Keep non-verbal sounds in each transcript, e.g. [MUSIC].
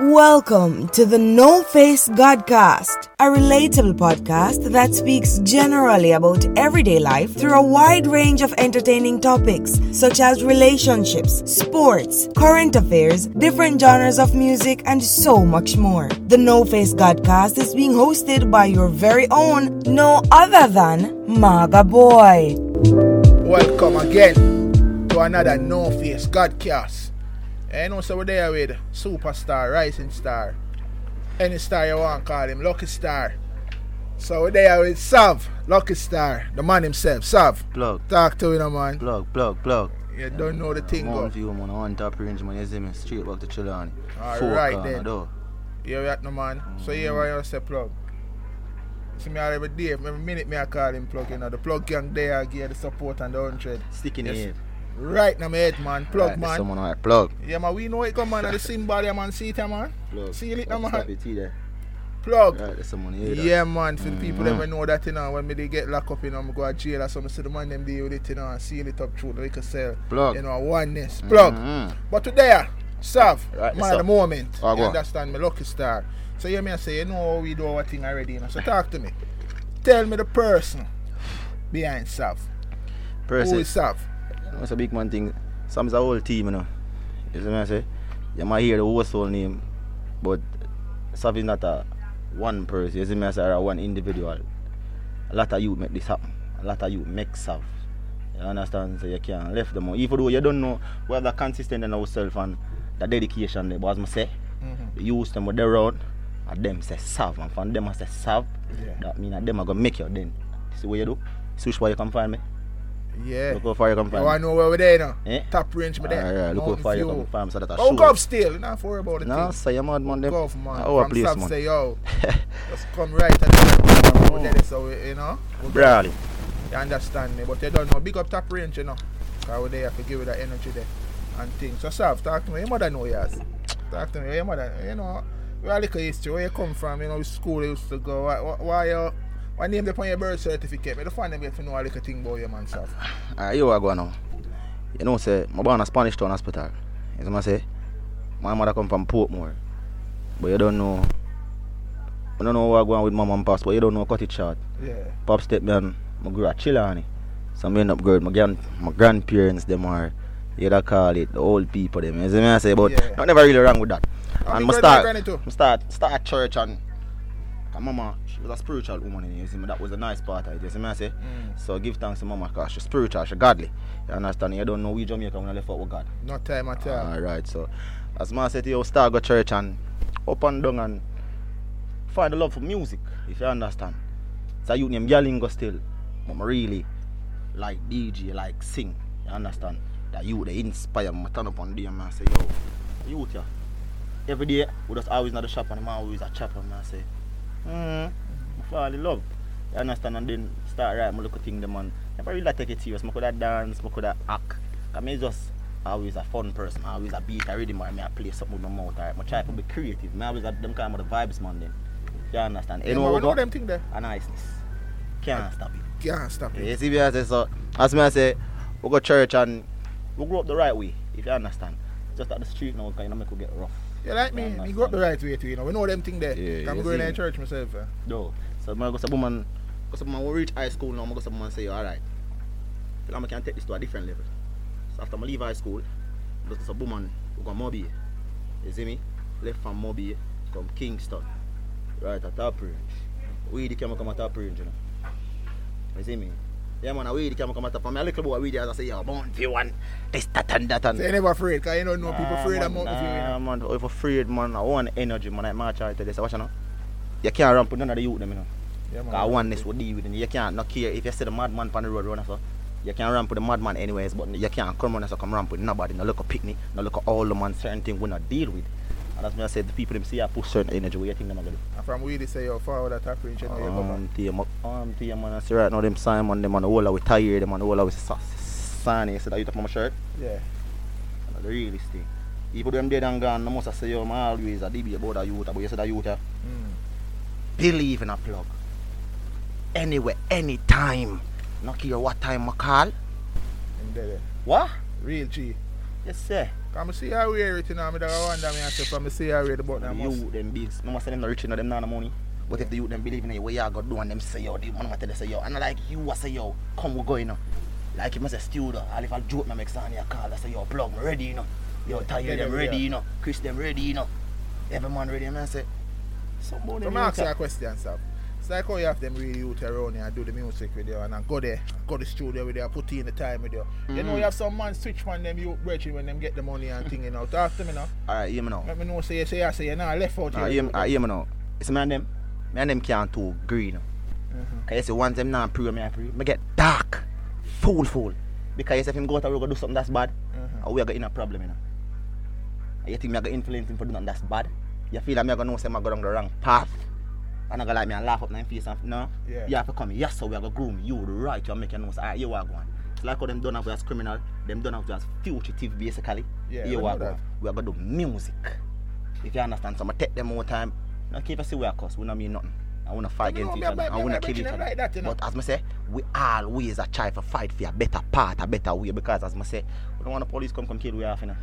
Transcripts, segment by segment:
Welcome to the No Face Godcast, a relatable podcast that speaks generally about everyday life through a wide range of entertaining topics such as relationships, sports, current affairs, different genres of music, and so much more. The No Face Godcast is being hosted by your very own, no other than Maga Boy. Welcome again to another No Face Godcast. And you know, so we're there with superstar, rising star. Any star you want, call him, Lucky Star. So we're there with Sav, Lucky Star, the man himself. Sav, Plug, talk to him, man. plug, plug, plug. You don't know the thing, go. View, man. I want top range, man. You see me? Straight back to Chilani. All Four right, then. door. You at no man. So here you say plug. See me every day, every minute me I call him plug, you know. The plug gang there give the support and the 100. Stick in Yes. head. Right now, my head, man. Plug, Right, man. Someone alright, plug. Yeah, man, we know it come, man. And the [LAUGHS] symbol, yeah, man. See it, man. Plug. See it, man. Stop it, there. Plug. Right, there's someone here. Yeah, man, for the people that know that, you know, when me they get locked up, you know, I go to jail or something, so the man them deal with it, you know, and seal it up through the liquor sell. Plug. You know, oneness. Plug. Mhm. But today, Sav, Right, man the moment, Oh, you understand me, lucky star. So you may say, you know we do our thing already, you know, so talk to me. Tell me the person behind Sav. Who is That's a big man thing. Sam's a whole team, you know. You see me I say? You might hear the household name, but Sav is not a one person. You see me I say? Or a one individual. A lot of you make this happen. A lot of you make Sav. You understand? So you can't left them out. Even though you don't know, we have the consistent in ourselves and the dedication there. But as I say, Mhm. the youth them what they run, and them say Sav. And from them I say Sav, Yeah. that mean that them are going to make you then. See what you do? See which way you can find me? Yeah. Look how far you You find want know where we're there now? Eh? Top range, me there. Alright, look how Mountain far you View. can find me so that I Oh, show go you. up still. You're not worry about the No, thing. say your man, man. Go for man. Our From place, man. say, yo, [LAUGHS] just come right and then Oh. there, so we- you know. we Brawley. You understand me, but you don't know. Big up top range, you know. Because we're there to give you that energy there and things. So, Sav, talk to me. Your mother know yours. Talk to me. Your mother, you know, we are little history. Where you come from, you know, school you used to go. Why, why, why you, why name them on your birth certificate? Me the find them get to know a little thing about your man, Sav. Alright, ah, you are going now. You know, say, my born a Spanish Town Hospital. You see what I say? My mother come from Portmore. But you don't know. You don't know what going with my mom and pop, but you don't know cut it short. Yeah. Pop step and I grew at Chilani. So I end up growing my grand my grandparents them are you da call it the old people them. You see me I say but Yeah. not never really wrong with that. And I start. I start start church and and mama she was a spiritual woman in you see me that was a nice part of it. You see me I say? Mm. So give thanks to mama because she's spiritual, she's godly. You understand? You don't know we Jamaica when I left out with God. No time at all. Alright, so as man said to you, start go church and up and down and find a love for music, if you understand. So you name Yalingo still, but really like DJ, like sing, you understand? That you they inspire me, turn up on them and say, yo, youth yeah. Every day we just always at the shop and I'm always a chopper and I say, I fall in love. You understand? And then start right, I look at thing them and never really take it serious. I could have dance, I could have act. Cause me just always a fun person, always a beat, I or me I play something with my mouth. Alright, I try to be creative. Me always have them kind of the vibes, man. Then you understand? Yeah, You man, know, we know what? them thing there. a niceness can't stop it. Can't stop it. You see me I say so. As me I say, we go church and we grow up the right way. If you understand, just at the street now, kind of make we get rough. You like me? Me grew up the right way too, you know. We know them thing there. Yeah, I'm going to church myself. eh. No. So I go say woman go say woman we reach high school now, go say woman say alright. Now I can take this to a different level. So after I leave high school, go say woman we go Mobay. You see me? Left from Mobay, come Kingston. Right at top range. We the camera come at top range, you know. You see me? Yeah man, we the camera come at top. I'm a little boy we there, I say, yo, Mount View and this, that and that and So you never afraid, because you don't know people Nah, afraid of man, Mountain View. Nah, man, if afraid, man, I want energy, man. My child tell you, say, watch know. You can't ramp with none of the youth, them, you know. Yeah, man. Cause oneness will deal with it. You can't not care if you see the madman on the road running so. You can ramp with the madman anyways, but you can't come on so come ramp with nobody. No look at picnic, no look at all the man certain thing we not deal with. And that's why I said the people them see I push certain energy where you think them are gonna do. And from where they say you're forward at top range, you know, you go back. Um, to your, um, to your man, I see right now them Simon, them on the whole of we tired, them on the whole of we sunny. See that you top my shirt? Yeah. And the realest thing. People them dead and gone, I must say yo, man always a debate about the youth, but you see the youth? Mm. believe in a plug. Anywhere, anytime. Not care what time I call. And there, there. What? Real G. Yes, sir. I see how we hear it, you know, I wonder me myself, I see how we hear the button. I must. them bigs. No say them not rich enough, them not no money. But if the youth them believe in it, what you go do and them say yo, the man tell them say yo, and like you I say yo, come we go you know. Like if I say studio, and if I joke me make sound, you call I say yo, plug me ready you know. Yo, Tayo Yeah, them yeah, ready you know. Chris them ready you know. Every man ready, and I say. Somebody So I ask you a question, sir. It's like how you have them really youth around here and do the music with you and then go there, go to the studio with you, put in the time with you. You know Mhm. you have some man switch from them youth brethren when them get the money and thing, you know. Talk to me now. Alright, hear me now. Let me know say you say I say you now left out here. hear me, ah, hear me now. It's me and them. Me and them can't too green. Mhm. Cause you see once them not pray me I pray, me get dark. Fool fool. Because you see if him go out and go do something that's bad, Mhm. we are getting a problem, you know. And you think me I go influence him for doing something that's bad? You feel like me I gonna know say I go down the wrong path. And I go like me and laugh up my face and no. Yeah. You have to come here. Yes, so we are gonna groom you right you make you know say alright, you are going. It's like how them done have as criminal, them done have as fugitive basically. Yeah, you are going. We are gonna do music. If you understand, so I'm gonna take them more time. Now keep us see we are cause we don't mean nothing. I wanna fight against each other. I wanna kill each other. like that, you. But as I say, we always a try to fight for a better part, a better way because as I say, we don't want the police come come kill we off, you know.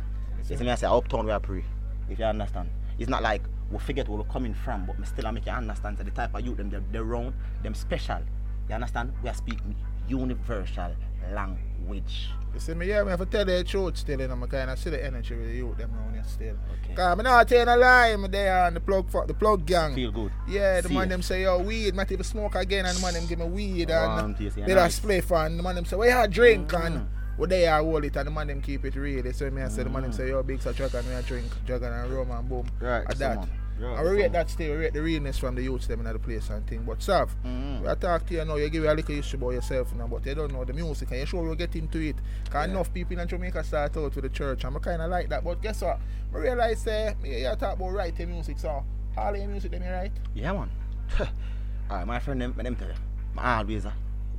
You see me I say uptown we are pray. If you understand. It's not like we forget where we're coming from, but me still I make you understand that the type of youth them they're, they're round, them special. You understand? We are speaking universal language. You see me, yeah, me have to tell the truth still, you know, I kind of see the energy with the youth them around here still. Okay. Cause I'm not telling a lie, I'm there on the plug, for the plug gang. Feel good. Yeah, the man Safe. them say, yo, weed, might even smoke again, and the man them give me weed, and they nice. don't spliff, and the man them say, well, you drink, Mm. and well, they are hold it, and the man them keep it real. So me, I say, the man them Mm. say, yo, big such dragon, we a drink, dragon and rum, and boom. Right, At so that. man. Right, I we rate that still, we rate the realness from the youths them in the place and thing. But, Sav, Mhm. I talk to you now, you give you a little history about yourself now, but you don't know the music and you sure we'll get into it. Because Yeah. enough people in Jamaica start out with the church and I kind of like that. But guess what? I realize uh, me, you talk about writing music, so all your music them you write. Yeah, man. [LAUGHS] Alright, my friend, them, them tell you. I always uh,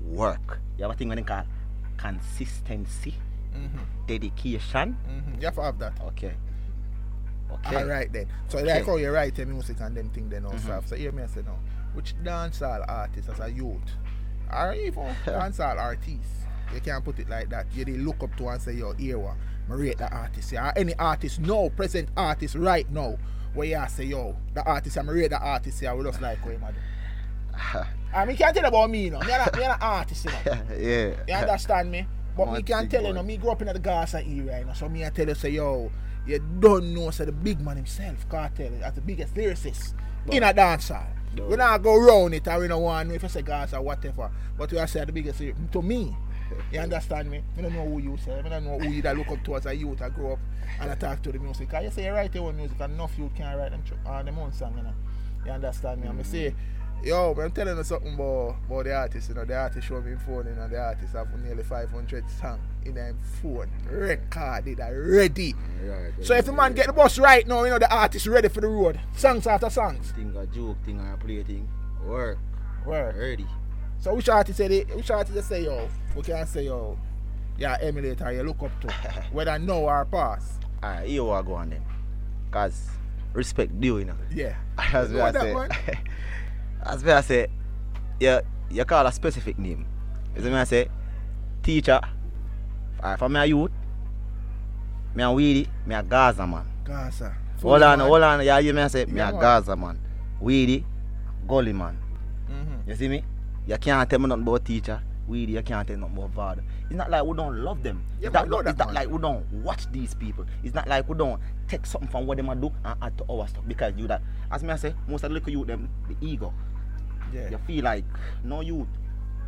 work. You have a thing when they call consistency, Mm-hmm. dedication. Mm-hmm. You have to have that. Okay. Okay. Alright then. So Okay. like how you write your music and them thing then also. Mhm. So hear me I say now. Which dancehall artist as a youth or even [LAUGHS] dancehall artist, you can't put it like that. You they look up to and say, yo, here what? I rate the artist. Yeah. Any artist no present artist right now, where you say, yo, the artist, I'm rate the artist here, we just like what do. I mean, can't tell about me, you know. Me an me an artist, you know. [LAUGHS] yeah. You understand me? But me can't tell you, know, me grew up in the Gaza era, you know, so me I tell you, say, yo, you don't know, say, the big man himself, Kartel, as the biggest lyricist in a dancehall. No. We not go round it, or we don't want to know if I say Gaza or whatever, but we are say the biggest, lyric- to me, [LAUGHS] you understand me? I don't know who you say, I don't know who you that look up to as a youth, I grow up and I talk to the music. I you say you write your own music, and enough you can write them, uh, them own song, you know. You understand me? And I say, yo, but I'm telling you something about, about the artist, you know, the artist show me phone, you know, the artist have nearly 500 songs in them phone, recorded, and ready. So if the man get the bus right now, you know, the artist ready for the road, songs after songs. Thing a joke, thing a play thing. Work. Work. Ready. So which artist say, they, which artist say, yo, we can say, yo, yeah, emulate or you look up to, [LAUGHS] whether now or past. Alright, here we go on then. Cause respect due, [LAUGHS] you know. Yeah. You me I that say, [LAUGHS] one? as me I say, you, you call a specific name. As me I say, teacher, alright, for me a youth, me a weedy, me a Gaza man. Gaza. Hold on, hold on, yeah, you me I say, me Yeah, a man. Gaza man. Weedy, gully man. Mm-hmm. You see me? You can't tell me nothing about teacher. Weedy, you can't tell me nothing about father. It's not like we don't love them. Yeah, it's man, not, know it's not like we don't watch these people. It's not like we don't take something from what them a do and add to our stuff. Because you that, as me I say, most of the little youth them, the ego. Yeah. You feel like, no you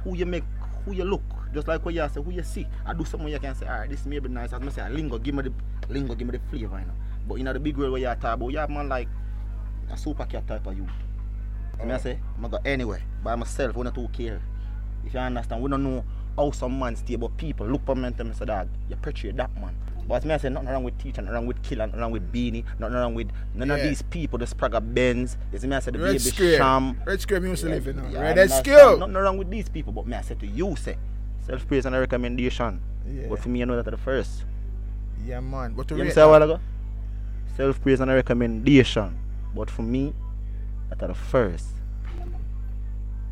who you make, who you look. Just like what you say, who you see. I do something you can say, alright, this may be nice. As me say, lingo, give me the lingo, give me the flavor, you know. But you know the big world where you talk about, you have man like a super cat type of youth. So me I say, I go anywhere by myself, we not too care. If you understand, we don't know how some man stay, but people look for me and say, dog, you portray that man. But as me I say, nothing wrong with teacher, nothing wrong with killer, nothing wrong with Beenie, nothing wrong with none of these people, the Spragga Benz. You see me I say the Red baby Square. Cham. Red Square music living now. Uh, yeah, Red I Red understand. Square. Nothing wrong with these people, but me I say to you, say, self praise and a recommendation. Yeah. But for me, I know that at the first. Yeah, man. But to You say a while ago? Self praise and a recommendation. But for me, that's at the first.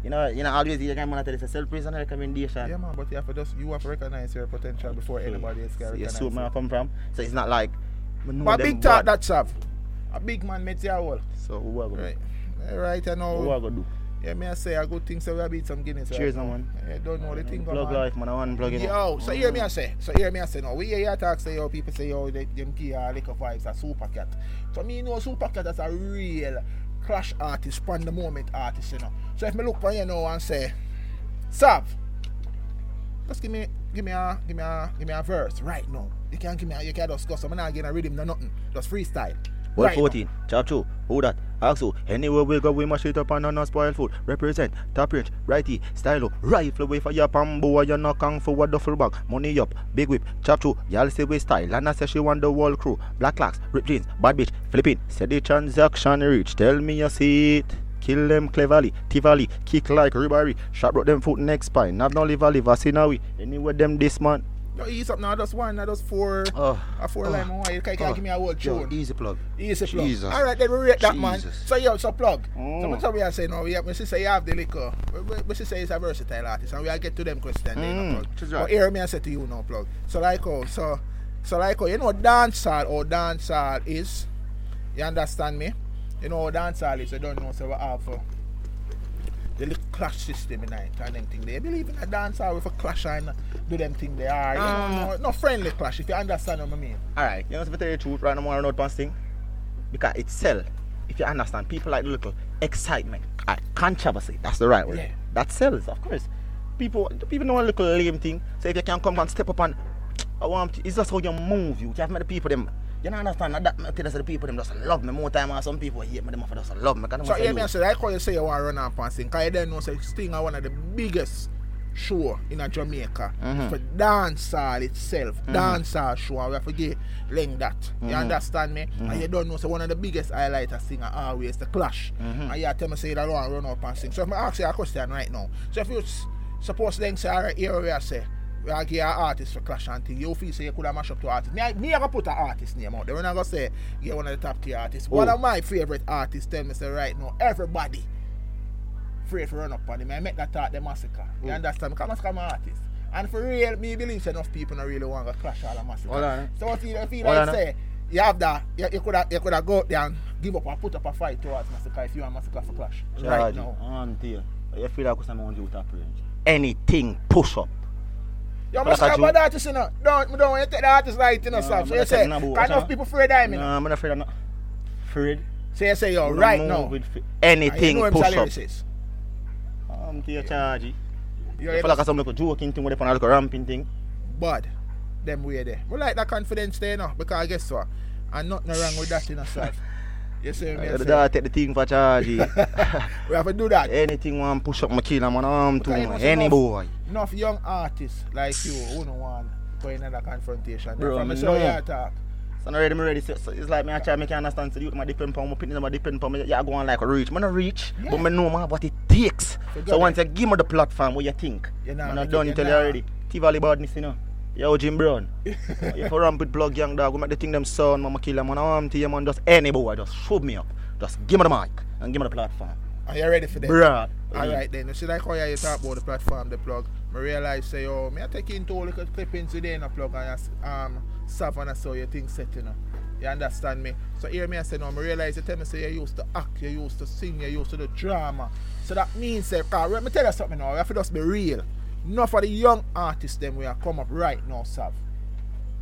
You know, you know, always you can tell you say self praise and recommendation. Yeah, man, but you have to just you have to recognize your potential before anybody else can So you recognize see where I it. come from? So it's not like But big talk that Sav. A big man met your wall. So who are gonna Right. Right, I do? Who know. are gonna do? Yeah, me I say a good thing, so we beat some Guinness. Cheers, right man. Yeah, don't know the thing. Plug man. life, man. I want plug in. Yo, so hear me I say, so hear me I say now, we hear your talk say yo, people say yo, they, them give a liquor vibes a super cat. So me know super cat that's a real clash artist, span the moment artist, you know. So if me look for you now and say, Sav, just give me give me a give me a give me a verse right now. You can't give me a, you can't just go so I'm not getting a rhythm no nothing. Just freestyle. Well, Right now. 14, chap 2, who that? Who? Anywhere we go, we must shit up and not spoil food. Represent, top range, righty, style, rifle away for your pambo, you no kung for a duffel bag. Money up, big whip, chap 2, y'all say we style. Lana say she want the whole crew. Black clocks, rip jeans, bad bitch, flipping. Say the transaction reach, tell me you see it. Kill them cleverly, Tivoli, kick like Ribery, shot broke them foot next spine. Have no liver liver, see now we. Anywhere them this man. Yo, ease up now, just one, just four, Oh, a four oh, line one. You can't, can't oh. give me a whole Yo, tune. easy plug. Easy plug. Jesus. All right, then we rate that man. So yo, so plug. So Mm. what's what we are saying now? We have, we say you have the liquor. We, we, say he's a versatile artist, and we are get to them questions. then, Mm, you know, which is plug. right. But hear me, I say to you now, plug. So like oh, so so like oh, you know, dancehall or dancehall is. You understand me? You know, dancehall is. You don't know, so we have. Uh, the little clash system in it and them thing. They believe in a dancehall with a clash and do them thing they are. You know, no, no friendly clash if you understand what I mean. Alright, you know to tell you the truth, right now I'm not thing. Because it sell. If you understand, people like the little excitement, uh, controversy. That's the right word. Yeah. That sells, of course. People people know a little lame thing. So if you can come and step up and I want to, it's just how you move you. You have met the people them you don't understand that, that tell us the people them just love me more time and some people hate me them for just love me. 'cause So hear me I say, like how you say you want to run up and sing, because you don't know say Sting are one of the biggest show in a Jamaica Mhm. for dancehall itself, dancehall show, and we have to get link that. You Mhm. understand me? And you don't know say one of the biggest highlighters singer always the Clash. Mhm. And you tell me say you don't want to run up and sing. So if I ask you a question right now, so if you suppose then say, alright, here we are say, we are give an artist for Clash and thing, you feel say you could have mash up to artist. Me, I- me I gonna put an artist name out there. We're not gonna say get one of the top tier artists. One Oh. of my favorite artists tell me say right now, everybody afraid for run up on him. I met that thought the Masicka. You Oh. understand? Because Masicka my artist. And for real, me believe say enough people don't really want to clash all the Masicka. Hold on. So I feel, I feel Hold like on. say you have that, you, you could have you could have go out there and give up and put up a fight towards Masicka if you want Masicka for clash. Right Charge now. it. I'm tell you. You feel like I'm on you top range. Anything push up. Yo, Like Masicka a bad Jew. artist, you know. Don't, don't want to take the artist right, you know. I'm So not you say, taking no bull, kind of people afraid of him, you No, know. I'm not afraid of no. Afraid. So you say, yo, Woulda right now. with fi- and you Anything know push up. I'm to your charge. You You feel like some little joking thing with a ramping thing. bad them way there. We like that confidence there, you know, because guess what? And nothing wrong with that in. You see [LAUGHS] me? sir. The say? dog take the thing for charge. [LAUGHS] we have to do that. Anything want push up my killer man arm to Any boy. Enough young artists like you who don't want for another confrontation. Bro, From the show talk. So now ready, me ready. So, so it's like me I try make you understand. So you my depend on my opinion, my depend on me. Yeah, go on like reach. Me not reach, Yeah. but me know man what it takes. So So, once you give me the platform, what you think? You know, I'm make not it- done tell you already. Tivoli badness, you know. Yo, Jim Brown. [LAUGHS] if you ramp with plug young dog, we make the thing them sound, mama kill them, man. I want to you, man. Just any boy, just shove me up. Just give me the mic and give me the platform. Are you ready for that? Bruh. Alright then, you see like how you talk about the platform, the plug. I realize say, oh, me I take into all the clippings today in the plug and um Savannah so your thing set you know. You understand me? So hear me I say no, I realize you tell me say you used to act, you used to sing, you used to do drama. So that means say, let me tell you something now, you have to just be real. Enough of the young artists them we are come up right now, Sav.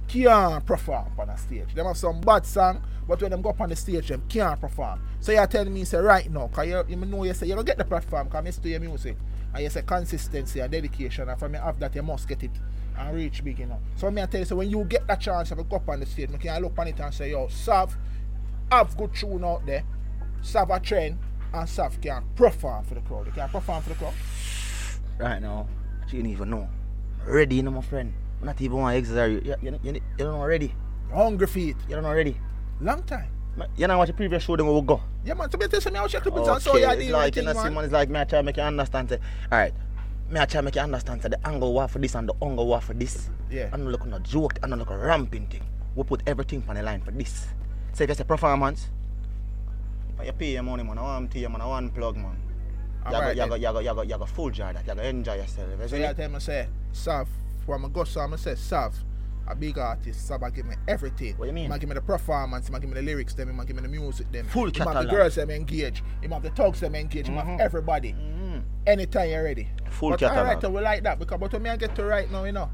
Can't perform on a stage. Them have some bad song, but when them go up on the stage, them can't perform. So you're telling me, say, right now, because you, you know you say, you're going to get the platform, listen to your music. And you say consistency and dedication, and from you have that, you must get it and reach big, you. So me I tell you, so when you get that chance to go up on the stage, you can look on it and say, yo, Sav, have good tune out there, Sav a trend, and Sav can perform for the crowd. You can perform for the crowd. Right now, you don't even know. Ready, you know, my friend. I'm not even want to exercise. You, you, you, you, don't know already. Hungry feet. You don't know already. Long time. You know what the previous show then we will go. Yeah, man, to be tell me, I'll check clippings and so you it's the like, you know, see, man. it's like me I try to make you understand. Say, all right, me I try to make you understand. Say, the angle war for this and the angle war for this. Yeah. I'm not looking at joke. I'm not looking at ramping thing. We put everything on the line for this. So if you say performance, but you pay your money, man. I want to you, man. I want plug, man. You go, Alright you go, you go, you go, you go full jar that. You go enjoy yourself. You So see? you tell me say, Sav, from a go so I'm say, Sav, a big artist, Saba give me everything. What you mean? He might give me the performance, he might give me the lyrics, them, he might give me the music, them. Full he might have the girls them engage, he have the thugs them engage, he have everybody. Mhm. Anytime you're ready. Full but catalog. alright, we like that because but when I get to write now, you know.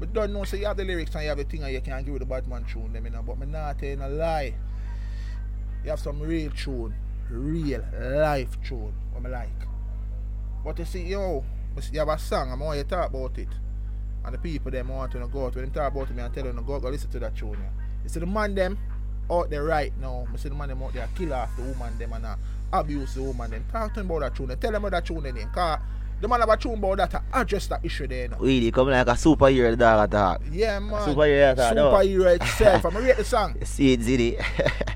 But don't know, so you have the lyrics and you have the thing and you can't give with the Batman tune them, you know. But me not telling a lie. You have some real tune, real life tune, me like. But you see, yo, you have a song, I'm want you to talk about it. And the people them want to go out when them talk about me and tell them to go, go listen to that tune. Yeah. You see the man them out there right now, I see the man them out there kill off the woman them and uh, abuse the woman them. Talk to them about that tune. Tell them about that tune then. Cause the man have a tune about that to address that issue there. You know. Really, come like a superhero dog attack. Yeah man. Superhero attack. Superhero itself. I'm rate the song. [LAUGHS] You see it, Ziddy.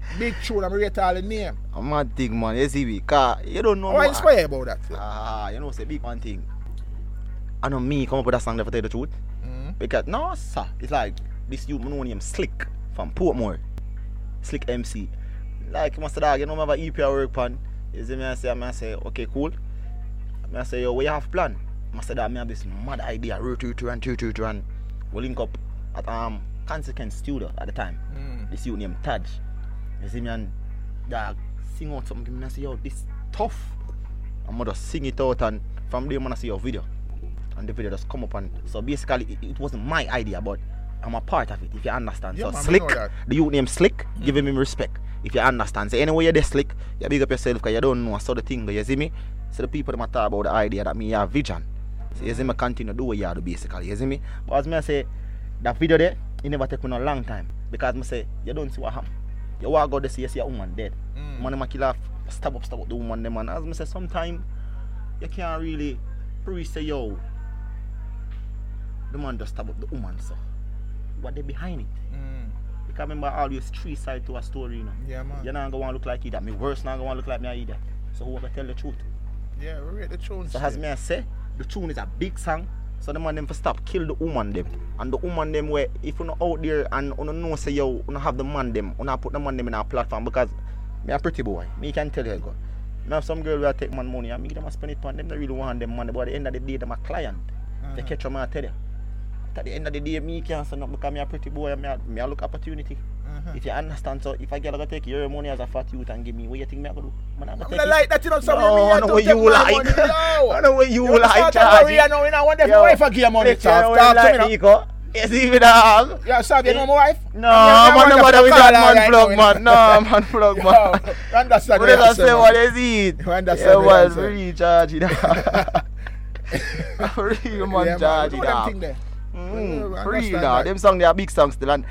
[LAUGHS] Big tune, I'm rate all the name. a mad thing, man. You see me? Cause you don't know. How I what- inspire about that? Ah, you know, say big one thing. I know me come up with a song there for tell you the truth. Mm. Because no sir, it's like this you know him Slick from Portmore. Slick MC. Like Master Dog, you know me have a EP I work on. You see me I say I say, okay, cool. I say, yo, we have plan? Master Dog, me have this mad idea, root root run, root root run. We link up at um Consequence Studio at the time. Mm. This youth named Taj. You see me and dog sing out something and I say, yo, this tough. I'm gonna sing it out and from there I'm gonna see your video. And the video just come up and so basically it, it wasn't my idea but I'm a part of it if you understand. Yeah, so man, Slick, that. the youth name Slick, giving him respect. If you understand. Say anyway you're there Slick, you big up yourself because you don't know so the thing you see me? So the people that talk about the idea that me have vision. So you see me continue do what you do basically, you see me? But as me I say, that video there, it never take me no long time. Because me say, you don't see what happen. You walk out there see you see a woman dead. Mm. Man them kill off, stab up, stab up the woman them and as me say sometime you can't really pre say yo the man just stab up the woman so what they behind it. Mm. Because remember always three side to a story, you know. Yeah man. You're not gonna look like you that. Me worse not gonna look like me either. So who gonna tell the truth? Yeah, we read the tune. So as me I say, the tune is a big song. So the man them for stop kill the woman them. And the woman them where if you not out there and you know say yo, you have the man them, you put the man them in a platform because me a pretty boy. Me can tell you go. Me have some girl where I take man money and me them a spend it on them. They really want them money, but at the end of the day, them a client. They Uh-huh. catch them I tell you. At the end of the day, me can't say nothing because me a pretty boy and me a, me a look opportunity. Uh-huh. If you understand, so if I get to take your money as a fat youth and give me, what you think me I gonna do? Man, I'm I'm gonna take like that, you know, some No, [LAUGHS] I know what you like. I know what you like, Charlie. I know, you I want them Yo, wife a give money. Talk, you know talk what to you me now. Nico? You see? Yeah, Sav, you know my wife? No, man, no yeah, bother with that man right plug, man. you. No, man plug, [LAUGHS] man. you understand What I what say? What is it? You understand Yeah, what I man, say? recharge it. Real man, Yeah, charge it. What them. Mm, understand now. Them song they are big songs still and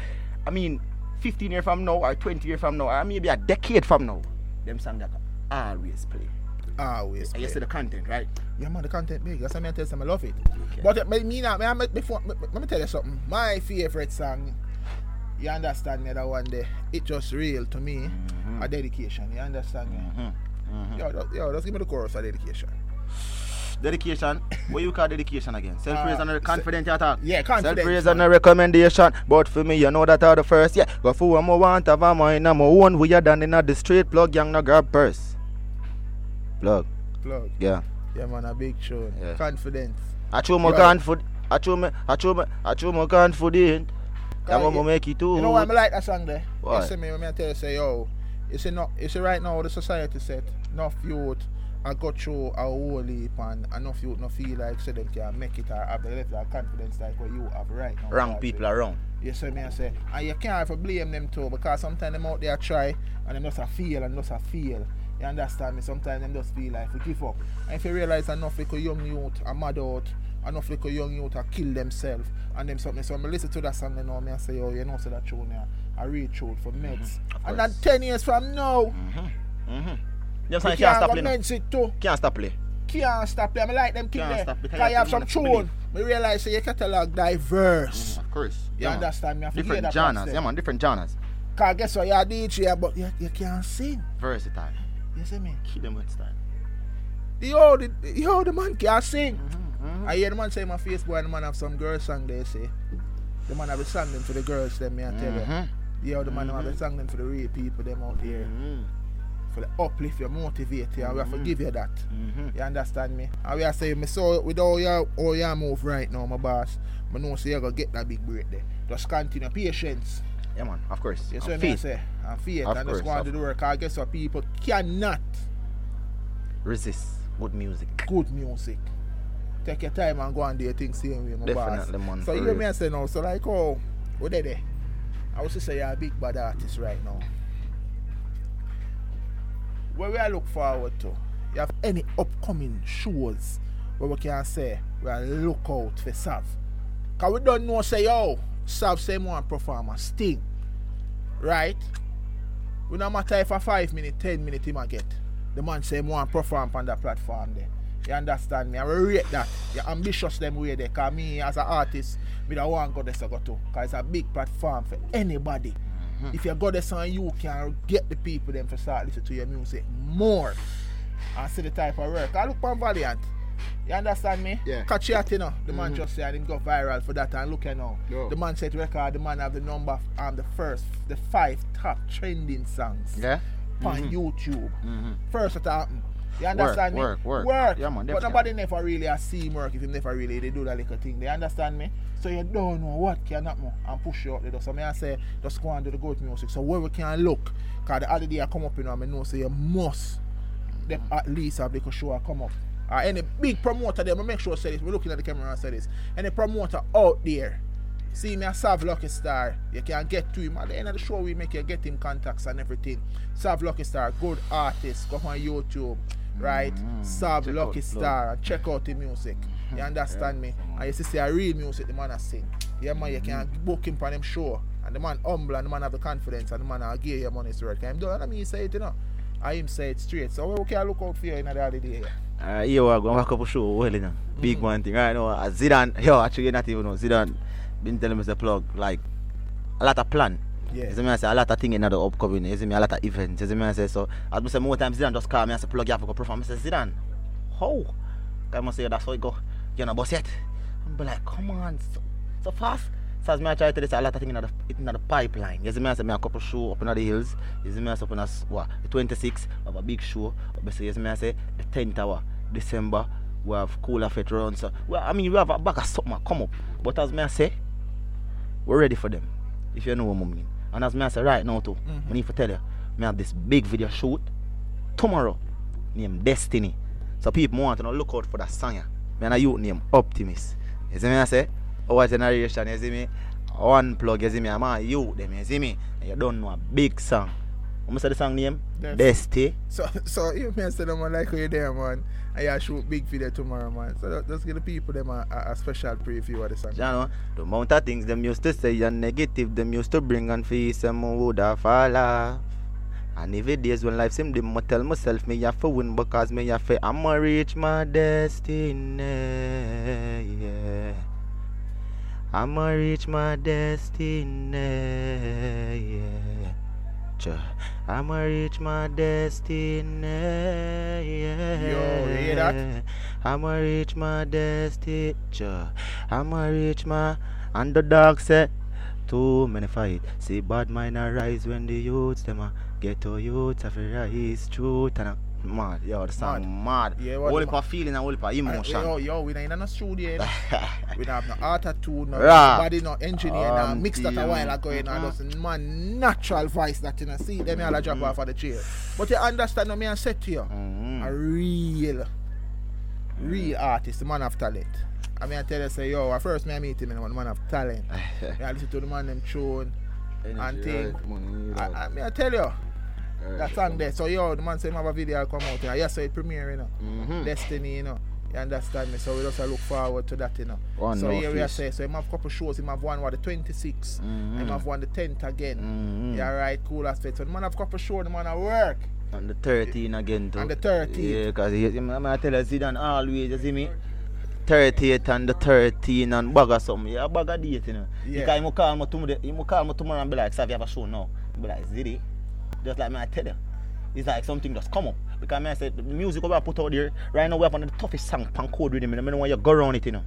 I mean 15 years from now or 20 years from now or maybe a decade from now, them songs that always play. Always. And you play. see the content, right? Yeah, man, the content big. That's why I tell you, I love it. But uh, me, me now, me, before, me, let me tell you something. My favorite song, you understand me, that one day, it just real to me, a dedication. You understand me? Mm-hmm. Mm-hmm. Yo, yo, just give me the chorus of dedication. Dedication. [COUGHS] what you call dedication again? Self praise Uh, and confident you talk. Yeah, confidence. Self praise and a recommendation. But for me, you know that are the first. Yeah, go for one more want have a mind. I'm one we are done in the street. Plug young no grab purse. Plug. Plug. Yeah. Yeah, man, a big show. Yeah. Confidence. I chew my Yo. confident. I chew my. I chew my. I chew my Cause one you- make it too. You know why I like that song there? Why? You see me, when I tell you, say, yo, you see, no, you see right now, the society set, enough youth, I got through a whole heap and enough youth no feel like say them can make it or have the level of confidence like what you have right now. Wrong people it- around. You see me, I say, and you can't ever blame them too because sometimes them out there try and them just a feel and just a feel. You understand me? Sometimes them just feel like we give up. And if you realize enough like a young youth are mad out, enough like a young youth are kill themselves and them something. So I listen to that song you know me and say, oh, you know, so that tune yeah, I read tune for meds. of And then 10 years from now, Mm-hmm. Mm-hmm. We songs can't can't stop playing. it too. Can't stop play. Can't stop. I like them thing Can't there. stop because Because you you have have some tune. We realize your catalog diverse. Of course. You understand me? I Different genres. Yeah, there. man. Different genres. Cause guess what, you're a DJ, but you, you can't sing. Versatile. You see me? Kill them with style. The old, the, the old man can't sing. Mm-hmm. I hear the man say my Facebook, and the man have some girl song they say. The man have a song them for the girls, them, me I tell you. Mhm. The other man have a song them for the real people, them out here. Mhm. For the uplift you, motivate you, and we have to give you that. Mm-hmm. You understand me? And we are saying, me so with all your all your move right now, my boss, I know so you're gonna get that big break there. Just continue patience. Yeah, man. Of course. You see what I say? And faith Of and course, just of- to the work. I guess what people cannot Resist good music. good music. Take your time and go and do your thing same way, my Definitely, boss. man, So you hear me I say now, so like oh, what they? I was to say you're a big bad artist right now. What we look forward to? You have any upcoming shows where we can say we are look out for Sav? Cause we don't know say yo, Sav say one performer, Sting. Right? We no matter if a five minute, ten minute him a get. The man say one perform on that platform there. You understand me? I rate that. You ambitious them way there. Cause me as an artist, me don't want go there to go to. Cause it's a big platform for anybody. If you got there and you can get the people them to start listen to your music more. And see the type of work. I look on Valiant. You understand me? Yeah. Catch it, you know. The man just said him go viral for that and look at now. Yo. The man said record, the man have the number um the first the five top trending songs Yeah. on YouTube. Mm-hmm. First it happen. You understand me? work, work. Work. Yeah, man, but nobody never really a see him work if you never really they do that little thing. They understand me? So you don't know what can happen and push you out there. So me I say just go and do the good music. So where we can look. Cause the other day I come up you know, I know say you must them at least have the show come up. Or any big promoter there, I make sure I say this. We're looking at the camera and say this. Any promoter out there, see me a Sav Lucky Star, you can get to him. At the end of the show, we make you get him contacts and everything. Sav Lucky Star, good artist, go on YouTube, right? Sav Check Lucky out, Star, and check out the music. You [LAUGHS] understand me? And you see, say a real music the man has sing. Yeah, man, you can book him for them show. And the man humble and the man have the confidence and the man will give you money's worth. I'm done. I mean, say it, you know. I him say it straight. So we can look out for you in the other day. Yeah. Uh, here we are going a show, well, you know. Big one thing, right now. Uh, Zidane, yo, actually, you not even know. Zidane been telling me the plug, like, a lot of plan. Yeah. You see me, I say, a lot of things in the upcoming. You see me, a lot of events. You see me, I say, so, as I say, more times Zidane just call me and say, plug, you have to go perform. I say, Zidane, how? I must say, that's how it go. You know, boss yet? I'm be like, come on, so, so fast. So as me I try to say a lot of things in the, in the pipeline. You see me I say me a couple show up in the hills. You see me I say up in s- what, the 26th, we have a big show. But you see me I say the 10th hour, December, we have Cooler Fete run. So, well, I mean, we have a bag of something come up. But as me I say, we're ready for them. If you know what I mean. And as me I say right now too, Mhm. I need to tell you, me have this big video shoot tomorrow named Destiny. So people want to look out for that song. yeah. Me and a youth named Optimist. You see me I say? Our generation, you see me? One plug, you see me? I'm a youth them, you see me? And you don't know a big song. What say the song name? Destiny. Destiny. Eh? So, so you may say them like you there, man. And you shoot big video tomorrow, man. So that, just give the people them a, a, a special preview of the song. You know, the amount of things them used to say and negative them used to bring and face them would have fall off. And every days when life seem dim, I tell myself me have to win because me have to I'ma reach my destiny. Yeah. I'ma reach my destiny. Yeah. Cha. I'ma reach my destiny. Yeah. Yo, you hear that? I'ma reach my destiny. I'ma reach my underdog set. Too many fight. See bad mind arise when the youths them a get to youths have to rise truth and a mad. Yo, the song mad. Yeah, what Whole the of feeling and heap of And, emotion. yo, yo, we not in no studio. We don't have no auto tune, no Rah. body, no engineer, no Um, mix that a while ago, you know. Mhm. Just man, natural voice that you know. See, them all a drop Mhm. off of the chair. But you understand, no, me I said to you, Mhm. a real, real artist, the man have talent. I mean, I tell you, say, yo, at first me I meet him, and the man have talent. [LAUGHS] I listen to the man them tune. and thing. I, I, me I tell you, that song there. So yo, the man say him have a video come out. Yeah, yes, so it premiere, you know. Mhm. Destiny, you know. You understand me? So we just look forward to that, you know. One so here we are say, so him have couple shows, him have one what the 26th, Mhm. him have one the 10th again. Mhm. Yeah, right, cool aspect. So the man have couple shows, the man at work. On the 13 again too. On the 13. Yeah, because he, he, I tell you, Zidane always, you see me? 38 and the 13 and bag of something. Yeah, bag of date, you know. Yeah. Because he will call me tomorrow, he will call me tomorrow and be like, Sav, you have a show now. Be like, Ziddy. Just like me, I tell you. It's like something just come up. Because me, I said, the music we have put out there, right now we have one of the toughest song pan code with him. I don't you go around it, you know.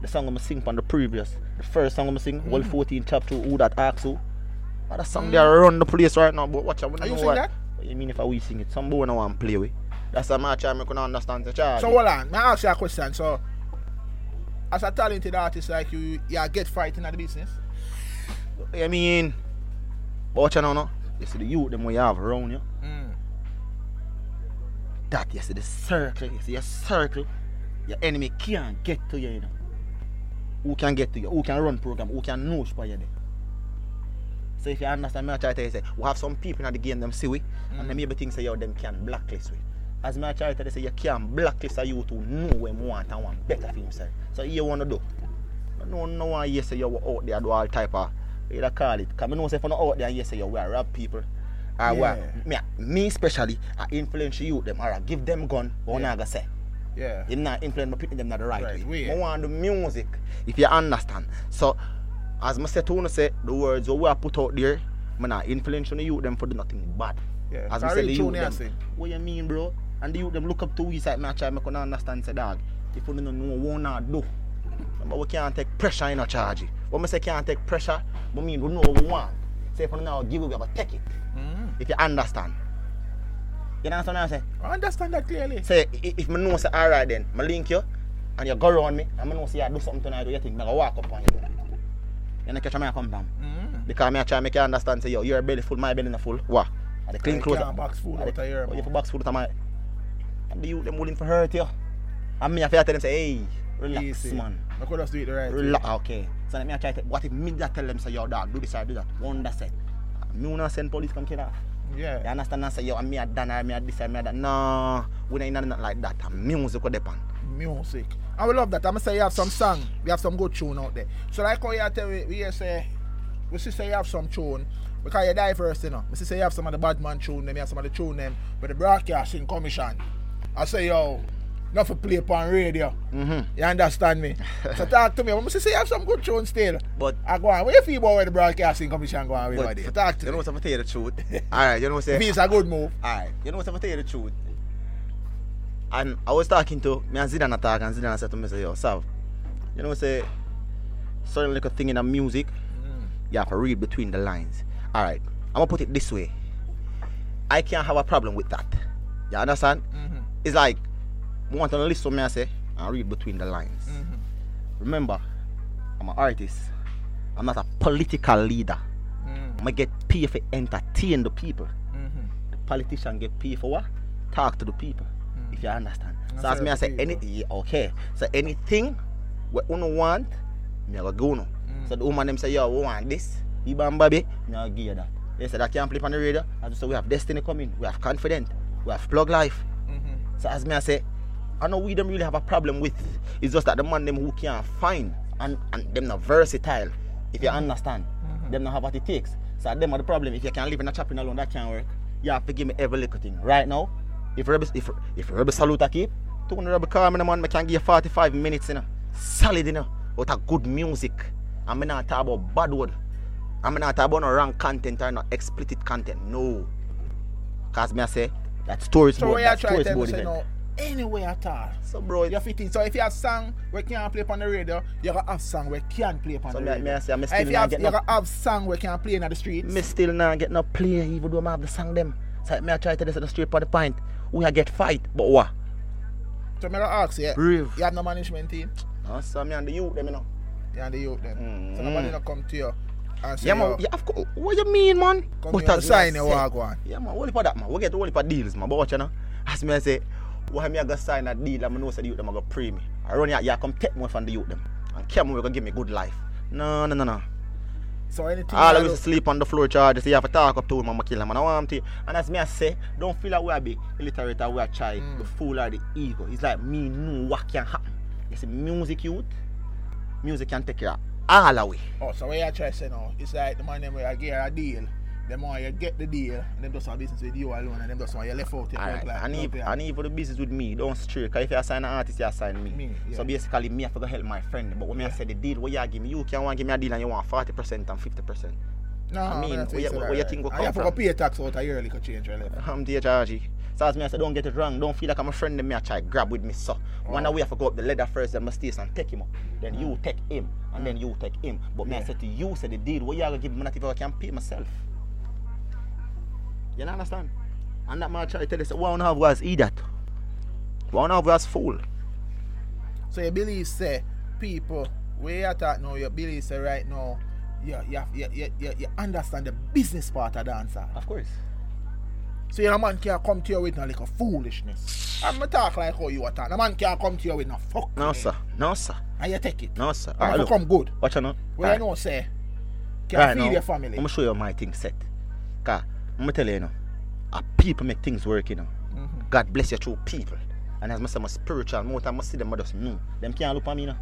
The song I'm going to sing from the previous. The first song I'm going to sing, Mm-hmm. World 14 chapter, who that asks who. But the song they are run the place right now, but watch out. Are you know sing what- that? What you mean if I we sing it? Some boy no want to play with. That's a match I can understand the charge. So hold on, may I ask you a question? So, as a talented artist like you, you get fighting at the business. I mean, watch you know, no? You see the youth them we have around you. Mm. That you see the circle, you see your circle. Your enemy can't get to you, you know. Who can get to you? Who can run program? Who can know for you there? So if you understand me, I try to you, say, we have some people in the game them see we, and them maybe think say yo them can blacklist we. As my try to you, say you can blacklist a youth who know what him want and want better for himself. So you wanna do. No no one yes say you out there do all type of you da call it. Cause me know say if you not out there yes say you we are rob people. Or we are- me, me especially I influence you them or I give them gun, but yeah. Yeah. not gonna say. Yeah. Him not influence but putting them in the right, Right way. way. I want the music, if you understand. So, as I said to you, say, the words what we are put out there, I not influence on the youth them for do nothing bad. Yeah. As I said, the youth you them, sing. what you mean, bro? And the youth them look up to we side, me I try can understand, say, dog, if you don't know what not do, remember we can't take pressure in a charge. When I say can't take pressure, I mean we know what we want. Say we now give have to take it. Mm. If you understand. You understand what I say? I understand that clearly. Say if me know say alright then, me link you and you go around me and me know say you do something tonight, I do you think go walk up on you? You know catch me I come down. Mm. Because me I try make you understand say yo, your belly full, my belly not full. What? Are the clean You clothes? can't box food out of here, Oh, you for box food out of my and the youth them willing for hurt you. And me I feel tell them say, hey, relax Easy. man. I could just do it the right. Relax, okay. So let me I try to what if me that tell them say yo dog, do this or do that. One that said. Me wanna send police come kill. You Yeah. understand? And say, yo, and me a done or me a this or me a that. No, we ain't nothing like that. Music will depend. Music. I will love that. I'm gonna say you have some song, you have some good tune out there. So like how you tell me, we say, we see say you have some tune because you're diverse, you know. We see say you have some of the bad man tune, them you have some of the tune them with the broadcasting commission. I say yo, not for play upon radio. Mm-hmm. You understand me? so talk to me. We see say you have some good tune still. But I go on. What you feel about where the broadcasting commission go on with But there? Talk to you know me. what's if I tell you the truth? [LAUGHS] Alright, you know what's If it's a good move. Alright, you know what's if I tell you the truth? And I was talking to me and Zidane talk and Zidane said to me, say, yo, Sav, you know what say certain little thing in the music, you have to read between the lines. Alright, I'm gonna put it this way. I can't have a problem with that. You understand? Mm-hmm. It's like want to listen to me I say and read between the lines. Mm-hmm. Remember, I'm an artist. I'm not a political leader. Mm-hmm. I get paid for entertain the people. Mm-hmm. The politician get paid for what? Talk to the people. If you understand. And So as me I say anything yeah, okay. So anything what uno want, me I go no. Mm. So the woman them say, yo, we want this. And Bobby, me I give you that. They said I can't play on the radio. And so we have destiny coming. We have confident. We have plug life. Mm-hmm. So as me I say, I know we don't really have a problem with. It's just that the man them who can't find and, and them not versatile. If you understand, mm-hmm. them not have what it takes. So them are the problem. If you can't live in a chopping alone, that can't work. You have to give me every little thing. Right now, if rebel if if rebel salute I keep, 200 rebel car me the man, me can give you 45 minutes, you know. Solid, you know. With a good music. I'm not talk about bad word. I'm not talk about no wrong content or no explicit content. No. Cause me I say that story So what you that try to tell me storyboard say event. no anyway at all. So bro, You fit in. So if you have song we can't play on the radio, you gotta have song we can't play on So the me- radio. me I say, me And still if you not have, you no- gotta have song we can't play in the streets. me still not get no play even though I have the song them. So me I try to this at the street for the point. We a get fight, but what? So me gotta ask you, Brave. you have no management team? Uh, so me and the youth them you know. You and the youth them. So Mm. nobody not come to you and say Yeah yo, man, yeah, of course. What you mean man? come here as and sign me I your walk one. Yeah man, only for that man. We get only for deals man. But watch you know. As me I say, why me I go sign a deal and I know say the youth them a go pray me. I run here, yeah, come take me from the youth them. And come we gonna give me good life. No, no, no, no. So anything All you of us sleep on the floor charges. You have to talk up to him and kill him. And I want to. And as me I say, don't feel like we are be illiterate or we are try Mm. the fool or the ego. It's like me know what can happen. You see, music youth, music can take care of all the way. Oh, so what you try to say now? It's like the man them you get a deal. Them want you get the deal and them just want business with you alone and them just want you left out your Alright, like, and, if, and the business with me, don't stray. Because if you assign an artist, you assign me. Me, yeah. So basically, me, I forgot help my friend. But when me I Yeah. say the deal, what you give me, you can't want give me a deal and you want 40% and 50%. No, I mean, where you- what where you think will come you have to from? go pay tax out a yearly to change your. I'm the HRG. So as me I say, don't get it wrong. Don't feel like I'm a friend of me. I try grab with me, so. One Oh. way I have to go up the ladder first, then my station and take him up. Then you mm. take him, and then mm. you take him. But me I said to you, say the deal, what you gonna give me not if I can pay myself. You know understand? And that man try to tell us, one have was idiot. One have was fool. So you believe say people where you talk now, you believe say right now, you, you, you, you, you, understand the business part of dancer. Of course. So your man can't come to you with no like a foolishness. I'm going talk like how you are talk. The man can't come to you with no fuck. No, sir. No, sir. And you take it. No, sir. And you come good. Watch out now. Where you know say, can Right feed now, your family. I'm gonna show you my thing set. Cause I'm tell you, you know, a people make things work, you know. Mhm. God bless you through people. And as I say, my spiritual, more time I see them, I just know. Them can't look at me, you know.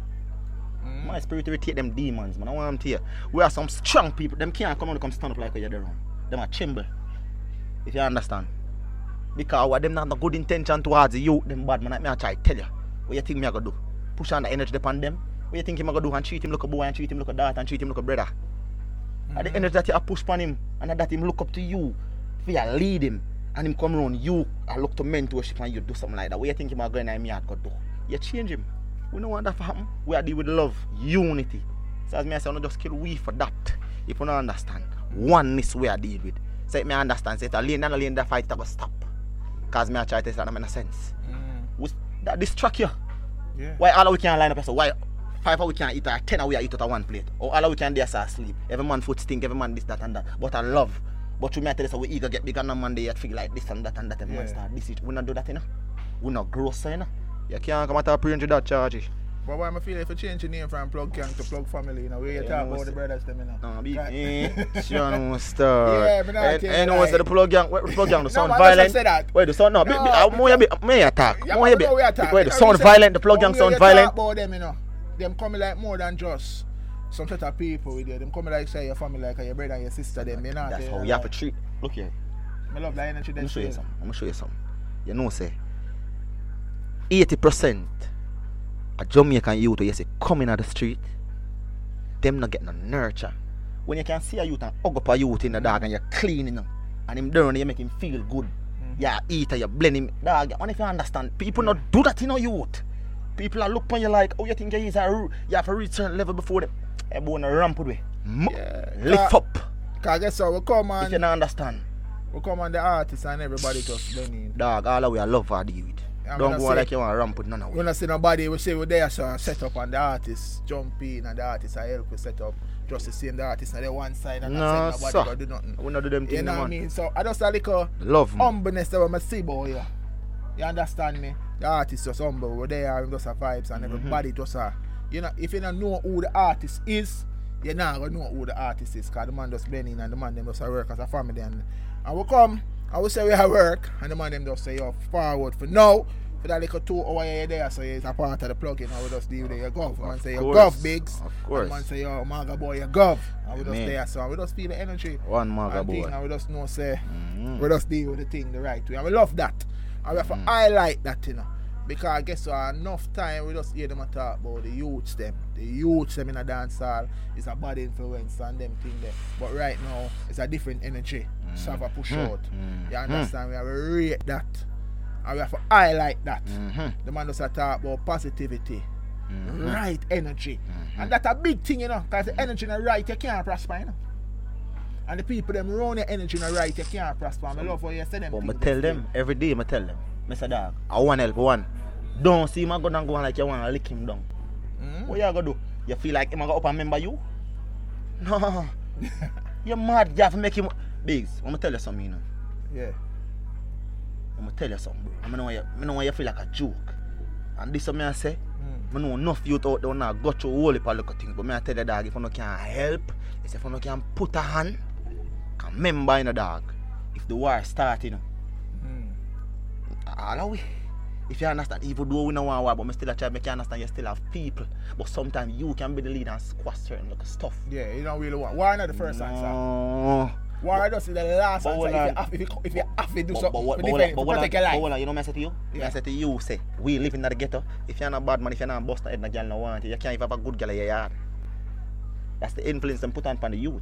Mm. My spirit irritate them demons, man. I want them to hear. We are some strong people. Them can't come on and come stand up like you're around. Them are chimble. If you understand. Because what them not no good intention towards you, them bad man. Like me I try to tell you. What you think me I gonna do? Push on the energy upon them? What you think him I gonna do and treat him like a boy and treat him like a daughter and treat him like a brother? And the energy that you push upon him and that him look up to you for you lead him and him come around you I look to mentorship and you do something like that. What you think him are going to me go do? You change him. We don't want that to happen. We are deal with love, unity. So as me I say, I don't just kill we for that. If you don't understand, oneness we are deal with. So if me understand, say it's a lane and a lane that fight will stop. Cause me I try to say that make no sense. Mm. We, that distract you. Yeah. Why all of we can't line up so why five we can eat or ten of we eat out of one plate? Or all we can there so sleep. Every man foot stink, every man this, that and that. But I love. But you may tell us how we eager get bigger and man they yet feel like this and that and that every man start this it. We not do that you know. We not grow so you know. You can't come out of praying to that charge. But why am I feel if you change your name from Plug Gang to Plug Family, you know, where you Yeah, talk about the brothers them, you know. [LAUGHS] No, be eh, sure no. Yeah, but not and, and what's the plug gang? The [LAUGHS] plug gang? The sound just violent. say that. Wait, the sound no. No, be- uh, More you be, may attack. Yeah, More you be. attack. Wait, the sound violent. The plug gang sound violent. Talk about them, you know, them coming like more than just some set of people with you. Them coming like say your family, like your brother and your sister. Them, you know. That's they how you have to treat. Look here. I love that energy. Let me show you something. Let me show you something. You know, say, 80% a Jamaican youth, you say, coming out the street, them not get no nurture. When you can see a youth and hug up a youth in the dog and you're cleaning him, and him dirty, you make him feel good. Mhm. Yeah, eat you blend him. Dog, and if you understand, people not do that in a youth. People are look on you like, oh, you think he's a ru- you have to reach certain level before them. Everyone a ramp with. Mo- Yeah. Lift up. Cause guess what? We come If you on, don't understand. we come on the artists and everybody just blending. Dog, all the way I love how deal with. I'm Don't go say- like you want to ramp with none of We not see nobody. We say we're there so set up and the artists jump in and the artists I help we set up. Just to see the artists on the one side and No, not say sir. nobody do nothing. We not do them things. You know what I mean? So I just a little Love, humbleness that I see about you. You understand me? The artist just humble. We're there and just a vibes and Mhm. everybody just a you know if you don't know who the artist is, you're not gonna know who the artist is because the man just blend in and the man them just a work as a family and and we come I will say we have work and the man them just say yo forward for now. For that little two hour you're there, so it's a part of the plugin. I will just deal with your gov. Man say you course. gov bigs. Of course. man say yo maga boy you gov. And we just there, so we just feel the energy. One maga thing, boy. and we just know say Mhm. we just deal with the thing the right way. And we love that. And we have to Mm. highlight that, you know. Because I guess uh, enough time we just hear them talk about the youths them. The youths them in a dance hall is a bad influence and them thing there. But right now it's a different energy. So have a push Mm. out. Mm. You understand? We have to rate that. And we have to highlight that. Mhm. The man just a talk about positivity. Mhm. Right energy. Mhm. And that's a big thing, you know, because the energy in the right, you can't prosper, you know. And the people them around your energy the right, you can't prosper. I love how you say them. But I tell them them, every day I tell them, Mr. Dog, I want help one. Don't see him go down go on like you want to lick him down. Mm? What you gonna do? You feel like him go up and remember you? No. [LAUGHS] You're mad, you have to make him Biggs, I'm gonna tell you something, you know. Yeah. I'm gonna tell you something, bro. I know why you, I know why you feel like a joke. And this is what I say. Mm. I know enough youth out there now go through whole heap of little things. But me I tell the dog, if you no can help, if you no can put a hand, remember in the dog. If the war start, you know, Mm. all we. If you understand, even though we don't want war, but me still a try make you understand you still have people. But sometimes you can be the leader and squash certain little stuff. Yeah, you don't really want. Why not the first answer? No. Why just the last But answer? If you, have, if, you, have to do But, something but, but, hold defend, on, but, to hold on, protect your but life. you know what I say to you? Yeah. I say to you, say, we live in the ghetto. If you're not bad man, if you're not a bust head, no girl no want you. You can't even have a good girl in your yard. That's the influence them put on upon the youth.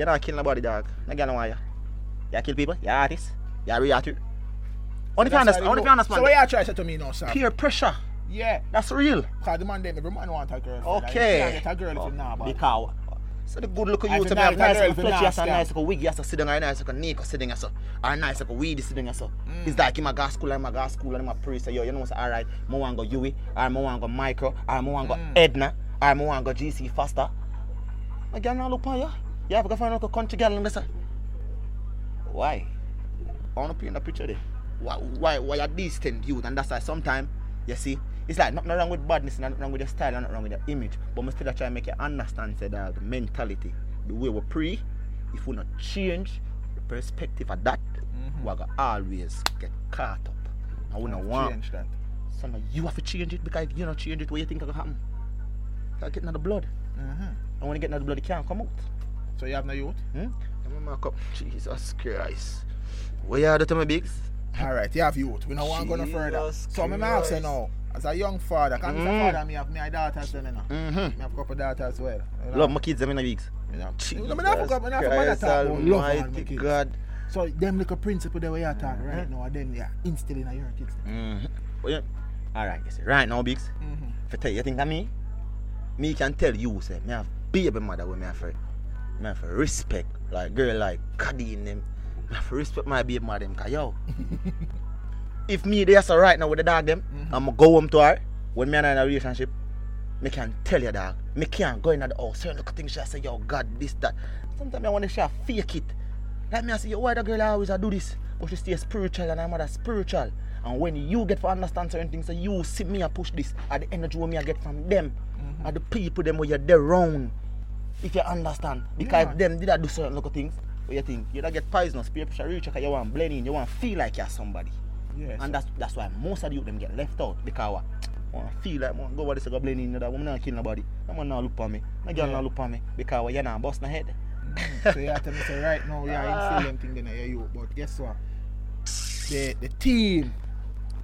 You're not killing nobody, dog. No girl no want you. You kill people, you're artist, you're real artist. Only if you understand, only if you understand. So what you try to say to me now, sir? Peer pressure, Yeah. that's real. Because the man every man want a and Okay. You can't get a girl if you not bad. Because So the good looking I youth me have nice, nice I little feel fletchy as a nice, nice little wiggy as a sit down and nice little Nico sitting as a nice little weedy sitting a. Mm. It's like him a go school him a go school and him a say yo you know say alright mo want go UWI or mo want go Mico or mo want go Mm. Edna or mo want go GC Foster. My girl now look on you. You have to go find out a country girl and they why? I want to paint a picture there. Why, why, why are these things youth? And that's why sometimes, you see, it's like nothing wrong with badness, nothing wrong with your style, nothing wrong with your image. But we still try to make you understand, say that the mentality, the way we pray, if we not change the perspective of that, Mhm. we're gonna always get caught up. I we don't want. Change that. So now you have to change it because if you don't change it, what you think gonna happen? Getting out the blood. Mhm. And when you get out the blood, it can't come out. So you have no youth? Hmm? Let me mark up. Jesus Christ. What you are to my bigs? All right, you have youth. We don't want to go no further. Jesus So me ask you now, as a young father, because mm. Mm. a father, me have my daughters then, you know. Mm-hmm. Me have a couple daughters as well. You know? Love my kids, them in the weeks. You know. Jesus Me not forget, me not forget Christ that talk about love my kids. God. So them little principle that we are talking right Mhm. now, then yeah, instilling in your kids. Mm-hmm. Well, yeah. All right, you see, right now, bigs. Mm-hmm. If I tell you, you think of me, me can tell you, say, me have baby mother with me have me have to respect, like girl like Cadine them. Me have to respect my baby mother them, cause yo, [LAUGHS] if me there so right now with the dog them, Mhm. I'ma go home to her when me and her in a relationship. Me can tell you dog, me can't go in at the house. Certain little things she say, yo God, this that. Sometimes I want to she fake it. Like me I say, yo, why the girl always a do this? But she stay spiritual and her mother spiritual. And when you get to understand certain things, so you see me a push this at the energy when me I get from them, Mhm. and the people them where you're there round. If you understand, because Yeah. them did I do certain little things, what you think you don't get poisonous, peer pressure reach, because you want blend in, you want feel like you're somebody. Yes. And that's that's why most of the youth them get left out because what? Want feel like man, go over this go blend in that woman not kill nobody. No man not look on me. No girl Yeah. not look on me because what, you not bust my head. Mhm. so you have to me say right now, yeah, Ah. instill [LAUGHS] them thing in your youth. But guess what? The the team.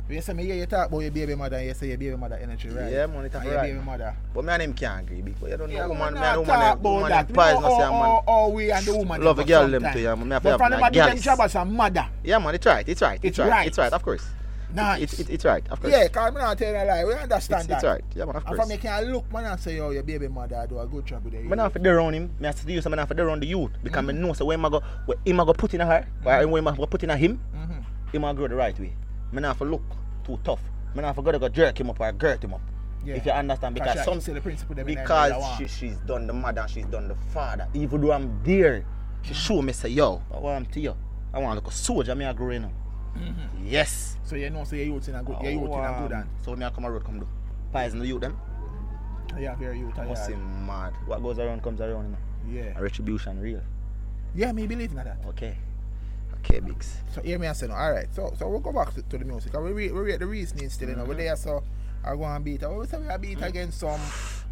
You say me hear you talk about your baby mother, you say your baby mother energy, right? Yeah, man, it's and ah, right. your baby mother. But me and him can't agree because you don't know Yeah, woman, me and woman, about woman that. them We know poisonous, man. how we and the woman Love a girl them too, yeah. Me have But from them a them job as a mother. Yeah, man, it's right, it's right, it's, It's right, right. it's right, of course. Nice. It's, it's, it's right, of course. yeah, because I'm not telling a lie. We understand it's, that. it's right. Yeah, man, of And from course. you can look, man, and say, oh, your baby mother do a good job with the Me not for on him. Me have to use. Me not for on the youth because me mm-hmm. know so when I go, when a go put in mm-hmm. a her, or when I go put in a him, Mm-hmm. him a go the right way. Me not look too tough. Me not for go to go jerk him up or girt him up. Yeah. If you understand, because some say the principle because she, she's done the mother and she's done the father. Even though I'm there, she show me say yo, I want to you. I want to look a soldier. Me a growing up. mm-hmm. Yes. So you know, say your youth in a good, your youth in a good hand. So me a come a road come do. Poison the youth them. Have your youth. Must Yeah. mad. What goes around comes around. You know. yeah. A retribution real. Yeah, me believe in that. Okay. Okay. So hear me and say no. All right. So so we'll go back to, to the music. And we read we read the reasoning still. You know, we're Mhm. there. So I go and beat. We say we are beat against some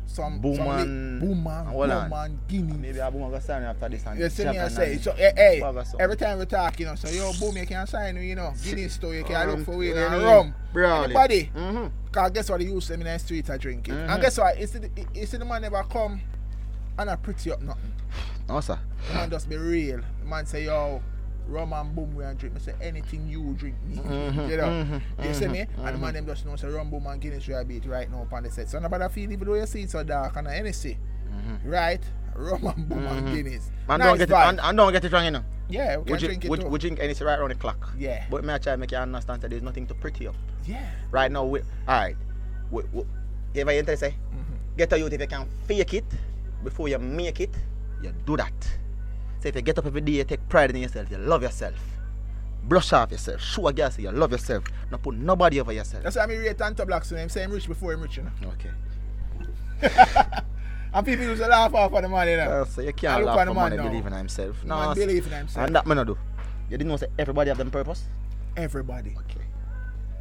some Boom some man- li- boom man, Hold boom man, Guinea. Maybe I will go sign after this and You see me I say, so hey, hey something. every time we talk, you know, so yo, boom, you can sign me, you know, Guinea store, you can Um, look for and yeah. rum. Anybody? Mhm. Cause guess what, they use them in the streets are drinking. Mhm. And guess what, it's the, it's the man never come and I pretty up nothing. No, sir. The man just be real. The man say, yo, rum and boom, we and drink. I say, anything you drink, me. Mhm, You know? mhm, You see me? And the man them just know, say, rum, boom, and Guinness we are beat right now upon the set. So nobody feel, even though you see it so dark and anything, Mhm. right? Rum and boom and Mhm. Guinness. And Nice don't get it, and, and don't get it wrong, you know. Yeah, we We can drink, it we, we drink anything right around the clock. Yeah. But me I try to make you understand that there's nothing to pretty up. Yeah. Right now, we, alright. We, we, if I enter say, Mhm. get a youth if you can fake it before you make it, you do that. So if you get up every day, you take pride in yourself, you love yourself. Brush off yourself, show a girl say you love yourself. Not put nobody over yourself. That's why I'm rate Tanto Black so I'm him rich before I'm rich, you know. Okay. [LAUGHS] And people used to laugh off of the man, you know. Uh, so you can't look laugh on the man money now. believing in himself. No, man believe in himself. and that man I do. You didn't know say everybody have them purpose? Everybody. Okay.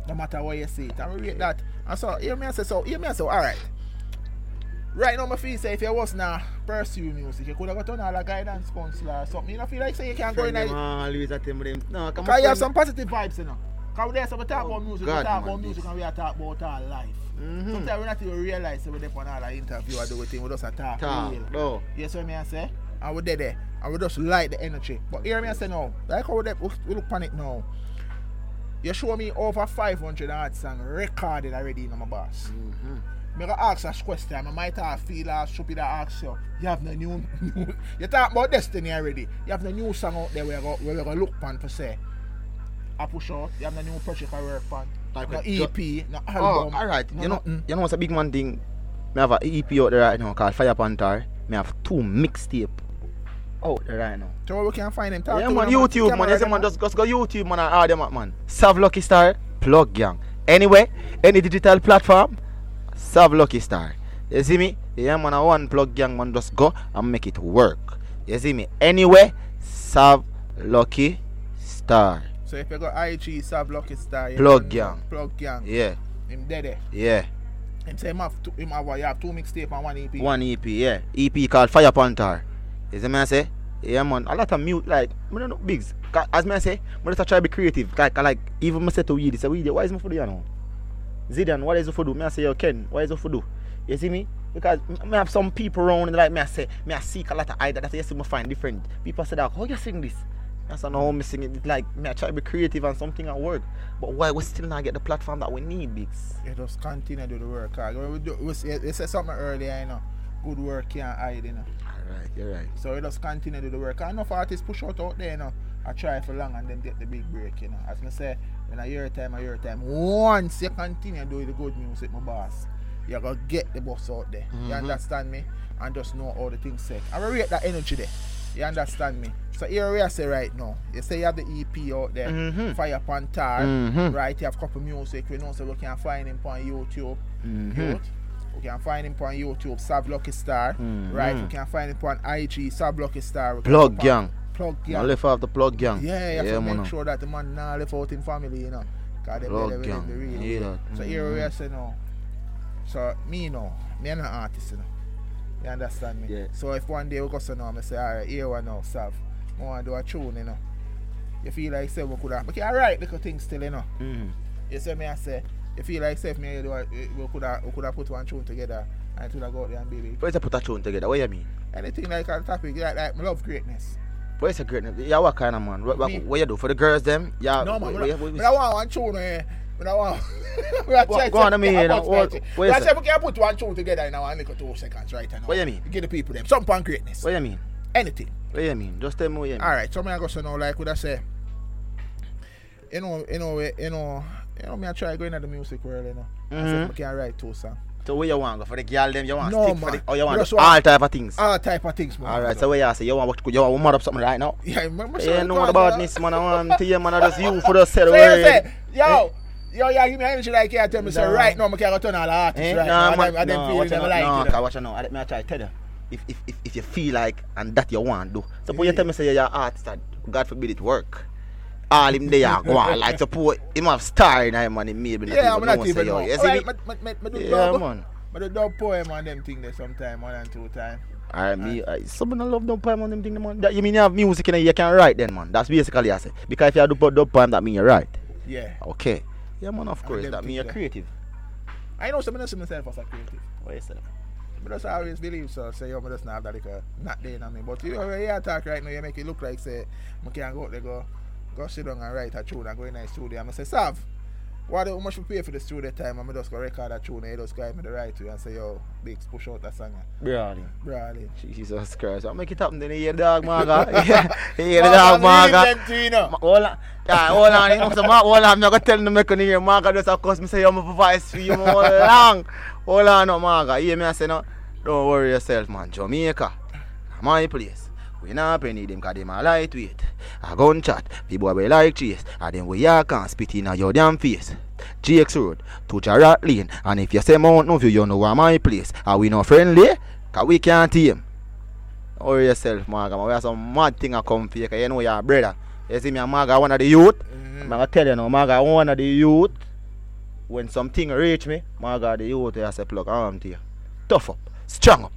No matter what you see it. We rate that. And so, hear me and say, so, hear me and say, alright. Right now, my feel say if you was now pursue music, you could have got on all a guidance counselor or something. You know, feel like say you can't go in there. them always at with him. No, come Because you have some positive vibes, you know. Because we there, so we talk Oh, about music, God, we talk man, about music this. and we talk about our life. Mhm. Sometimes we not even realize that we're there on all our interview or do thing, we just talk. Talk, real. no. You see what me I say? And we there there. And we just like the energy. But hear me I say now, like how we, there, we, we look on it now. You show me over 500 art song recorded already in my boss. Mhm. Me go ask a question. I might have feel as stupid I ask you. You have no new, new you talk about destiny already. You have no new song out there where you go, where you go look pan for say. I push out. You have no new project I work on. Like no EP, no Oh, alright. no You know, nothing. you know what's a big man thing? Me have a EP out there right now called Fire Panther. Me have two mixtape out there right now. So where we can find him. Talk yeah, man, YouTube, man. on, Yes, man. Just, just go YouTube, man, and add them up, man. Sav Lucky Star, Plug Gang. Anyway, any digital platform, Sav Lucky Star. You see me? Yeah, man, I one Plug Gang, man. Just go and make it work. You see me? Anyway, Sav Lucky Star. So if you go IG, Sav Lucky Star. you Plug Gang. Plug Gang. Yeah, Him dead yeah. Him say him have two, him have, you have two mixtape and one EP. One EP, yeah. EP called Fire Panther. You see me I say? Yeah man, a lot of mute like I don't know bigs. As me I say, I just try to be creative. Like I like even me say to Weedy, say Weedy, why is me for do you know? Zidan, what is it for do? Me I say yo Ken, what is it for do? You see me? Because me have some people around and like me I say, me I seek a lot of ideas that you see me find different. People say that, how you sing this? I say no, me sing it like me I try to be creative and something at work. But why we still not get the platform that we need, bigs? You just continue to do the work. We do, we, you said something earlier, you know. Good work can't hide, you know. Alright, you're right. So we just continue to do the work. And enough artists push out out there, you know. I try for long and then get the big break, you know. As me say, when I hear time, I hear time. Once you continue doing the good music, my boss, you gotta get the boss out there. You Mhm. understand me? And just know all the things said. I rate that energy there. You understand me? So here we are say right now. You say you have the EP out there, Mhm. Fire Panther, Mhm. right? You have couple music. We know so we can find him on YouTube. Mhm. Youth. We can find him on YouTube, Sav Lucky Star. Mhm. Right, we can find him on IG, Sav Lucky Star. We can Plug Gang. Yeah. Left off the plug gang. Yeah, you have yeah to man. make sure that the man not left out in family, you know. Cause they Plug better gang. the real. That. So here we are saying now. So me know, me an artist, you know. You understand me? Yeah. So if one day we go so now, I say, alright, here one now, Sav. I want to do a tune, you know. You feel like say we could have, I write little things still, you know. Mhm. You see me, I say, you feel like say if me do a, we could have, we could have put one tune together and it would have go there and baby. Where's the put a tune together? What do you mean? Anything like a topic, like, like love greatness. Where's the greatness? Yeah, what kind of man? What, what, what you do for the girls them? Yeah. No man, what, what, what, me not want one tune eh. Me not want. We are Go- go on, I mean, you know, what- what I said we can put one tune together in one little two seconds right now. What you mean? Give the people them some pan greatness. what you mean? Anything. What you mean? Just tell me what you mean. Alright, so me I go so now like would I say you know, you know, you know, you know, me I try going at the music world, you know. I Mhm. said, I can write two songs. So where you want go for the girl them? You want No, stick for the? Or you want Just do want- all type of things? All type of things, man. Alright. So where you say you want you want to mud up something right now? yeah, remember Yeah, know what about this man? I want to hear man. I just [LAUGHS] you for the So word. yo, yo, yeah, give me energy like you tell me, say, No. right now, I can't turn all the artists Eh? right Nah, now. man, and them no, feeling watch them out, like no, it. cause watch out now. Let me I try to tell you. If, if, if, if you feel like and that you want do. Suppose you tell me say you're an artist God forbid it work. All him there go on. Like suppose him have star in him and him maybe not Yeah, I'm even not know even know. You see me? me- me- me- do Yeah dub. man. Me do dub poem and them thing there sometime, one and two time. Alright, me, I, someone I love dub poem on them thing, man. That, you mean you have music in it, you can write then, man. That's basically I say. Because if you do dub poem, that mean you write. Yeah. Okay. Yeah, man, of course. That mean you're creative. I know some of see myself as a creative. What you say? But just always believe so. Say, yo, I just not have that like a not there in me. But you know, you talk right now, you make it look like say, I can't go out there, go, go sit down and write a tune and go in the studio. I'm say, Sav, what how much we pay for the studio time? I'm just go record a tune and you just guide me the right way and say, yo, Biggs, push out that song. Brownie. Brawling. Jesus Christ. I'll make it happen then. You hear the dog, Maga. [LAUGHS] [LAUGHS] You hear the dog, Maga. Ma- Hold on. Yeah, hold on. You know, so, hold on. I'm not going to tell them make you hear Maga just of course me say I'm a voice for you. Hold [LAUGHS] on. Hold on, no, Maga. You hear me I say no? Don't worry yourself, man. Jamaica. My place. We not penny them cause them a lightweight. A gun chat. People we like chase. And then we ya can spit in a your damn face. GX Road to Jarrat Lane. And if you say Mount No View, you know where my place. Are we not friendly? Cause we can't team. Don't yourself, Maga. We have some mad thing a come for you. Cause you know you're a brother. You see me, and Maga one of the youth. Mm-hmm. I'm gonna tell you now, Maga one of the youth. When something reach me, Maga the youth, I say plug arm to you. Tough up, strong up.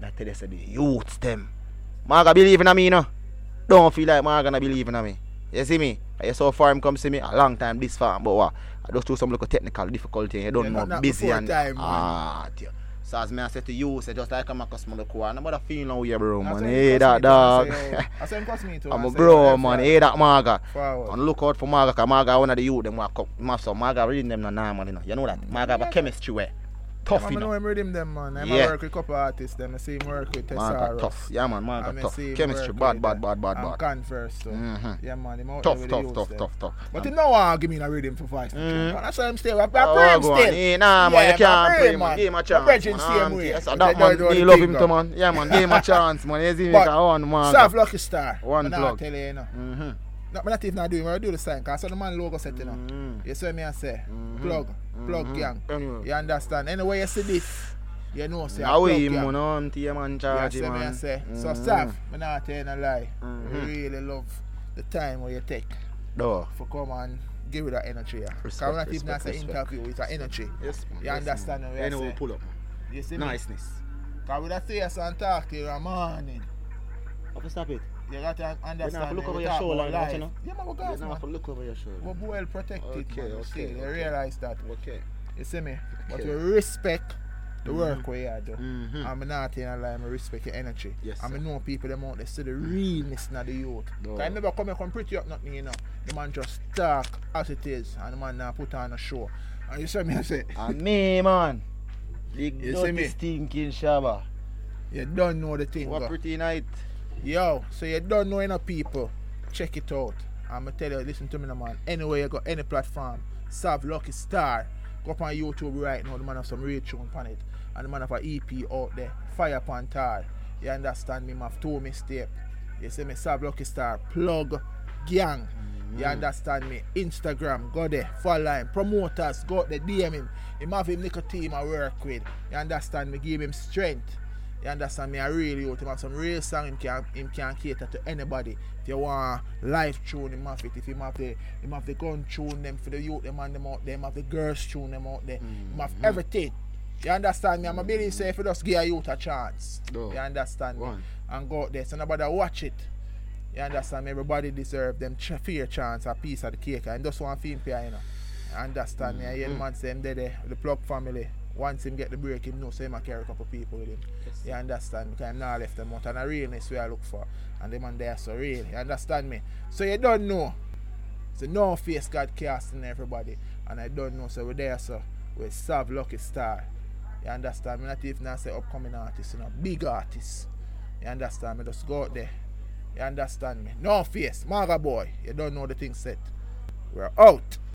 I tell you, say the youths them. Maga believe in me, no. Don't feel like Maga not believe in me. You see me? I so far him come see me a long time this far, but what? I just do some little technical difficulty. You don't Yeah, know, busy and time, ah, dear. So as me I say to you, say just like I'm a customer core, I'm not feeling now here, bro, man. Hey, that I dog. say, yo, I say him cuss me too, I'm a bro, man. Hey, that Maga. Forward. On look out for Maga, cause Maga one of the youth them walk up. Must so Maga reading them na normal, you know. You know that. Maga have a chemistry way. Tough, yeah, man, you I know know. him them, man. I'm Yeah. work with a couple artists, them. I see him work with Man got tough. Yeah, man, man got tough. Chemistry, bad, bad, uh, bad, bad, bad. Converse, so. Mhm. Yeah, man, him out Tough, there tough, tough, them. tough, tough. But And- him no want give me a rhythm for voice. Mm. That's why I'm still. I, I Oh, pray him still. Yeah, nah, man, Yeah, you can't I pray, pray, man. Give him a chance. brethren man. same Um, way. Yes, that man, don't do me the love him too, man. Yeah, man, give him a [LAUGHS] chance, man. You see me, I want man. Sav Lucky Star. One plug. not tell you, you know. Mm-hmm. No, I'm not even not doing. I do the sign. Cause I saw the man logo set, you know. Mhm. You see me I say? Mhm. Plug. Plug Mhm. gang. Anyway. You understand? Anyway, you see this. You know, say Now plug we gang. man on to your man You charge, see me I say? So Mhm. staff, I'm not telling a lie. Mhm. Really love the time where you take No. for come and give it that energy. Yeah. Cause Respect, I'm not even respect, say respect. interview, it's an energy. Yes, man. You yes, understand man. what I Anyway, say? pull up. You see me? Niceness. Cause with that face and talk to you in the morning, Have to stop it. You got to understand. look over your shoulder about like you know? Yeah, man, we You got don't have to look over your shoulder. We're well protected, Okay, man. You okay, see, you realize that. Okay. You see me? Okay. But we respect the Mhm. work we are do. Mhm. I'm not in a lie, I respect your energy. Yes, I sir. know people them out there see the realness in the youth. No. 'Cause I never come and come pretty up nothing, you know. The man just talk as it is and the man now put on a show. And you see me I say, [LAUGHS] And me, man. The You see me? dirty stinking Shabba. you don't know the thing. What go. pretty night. Yo, so you don't know enough people. Check it out. I'ma tell you, listen to me now man. Anywhere you got any platform, Sav Lucky Star. Go up on YouTube right now, the man have some real tune on it. And the man have a EP out there. Fire upon tar. You understand me, man have two mistake. You see me, Sav Lucky Star, plug gang. You mm-hmm. understand me? Instagram, go there, follow him. Promoters, go out there, DM him. Him have him little team I work with. You understand me? Give him strength. You understand me? I really out him have some real song him can him can cater to anybody. If you want live tune him have it. If him have the him have the gun tune them for the youth them and them out there, him have the girls tune them out there. Him have everything. You understand me? I'm a believe say if you just give a youth a chance. No. You understand me? And go out there. So nobody watch it. You understand me? Everybody deserve them ch- fair chance, a piece of the cake. And just one film pay, you know. You understand me? I hear the man say him there, there, the plug family. Once him get the break, him know say him a carry a couple people with him. You understand? Because I'm not left them out. And a realness where I look for. And the man there so real. You understand me? So you don't know. So no face God casting everybody. And I don't know. So we're there, so we Sav Lucky Star. You understand me? Not even I say upcoming artists, you know, big artists. You understand me? Just go out there. You understand me? No face, Maga boy. You don't know the thing set. We're out.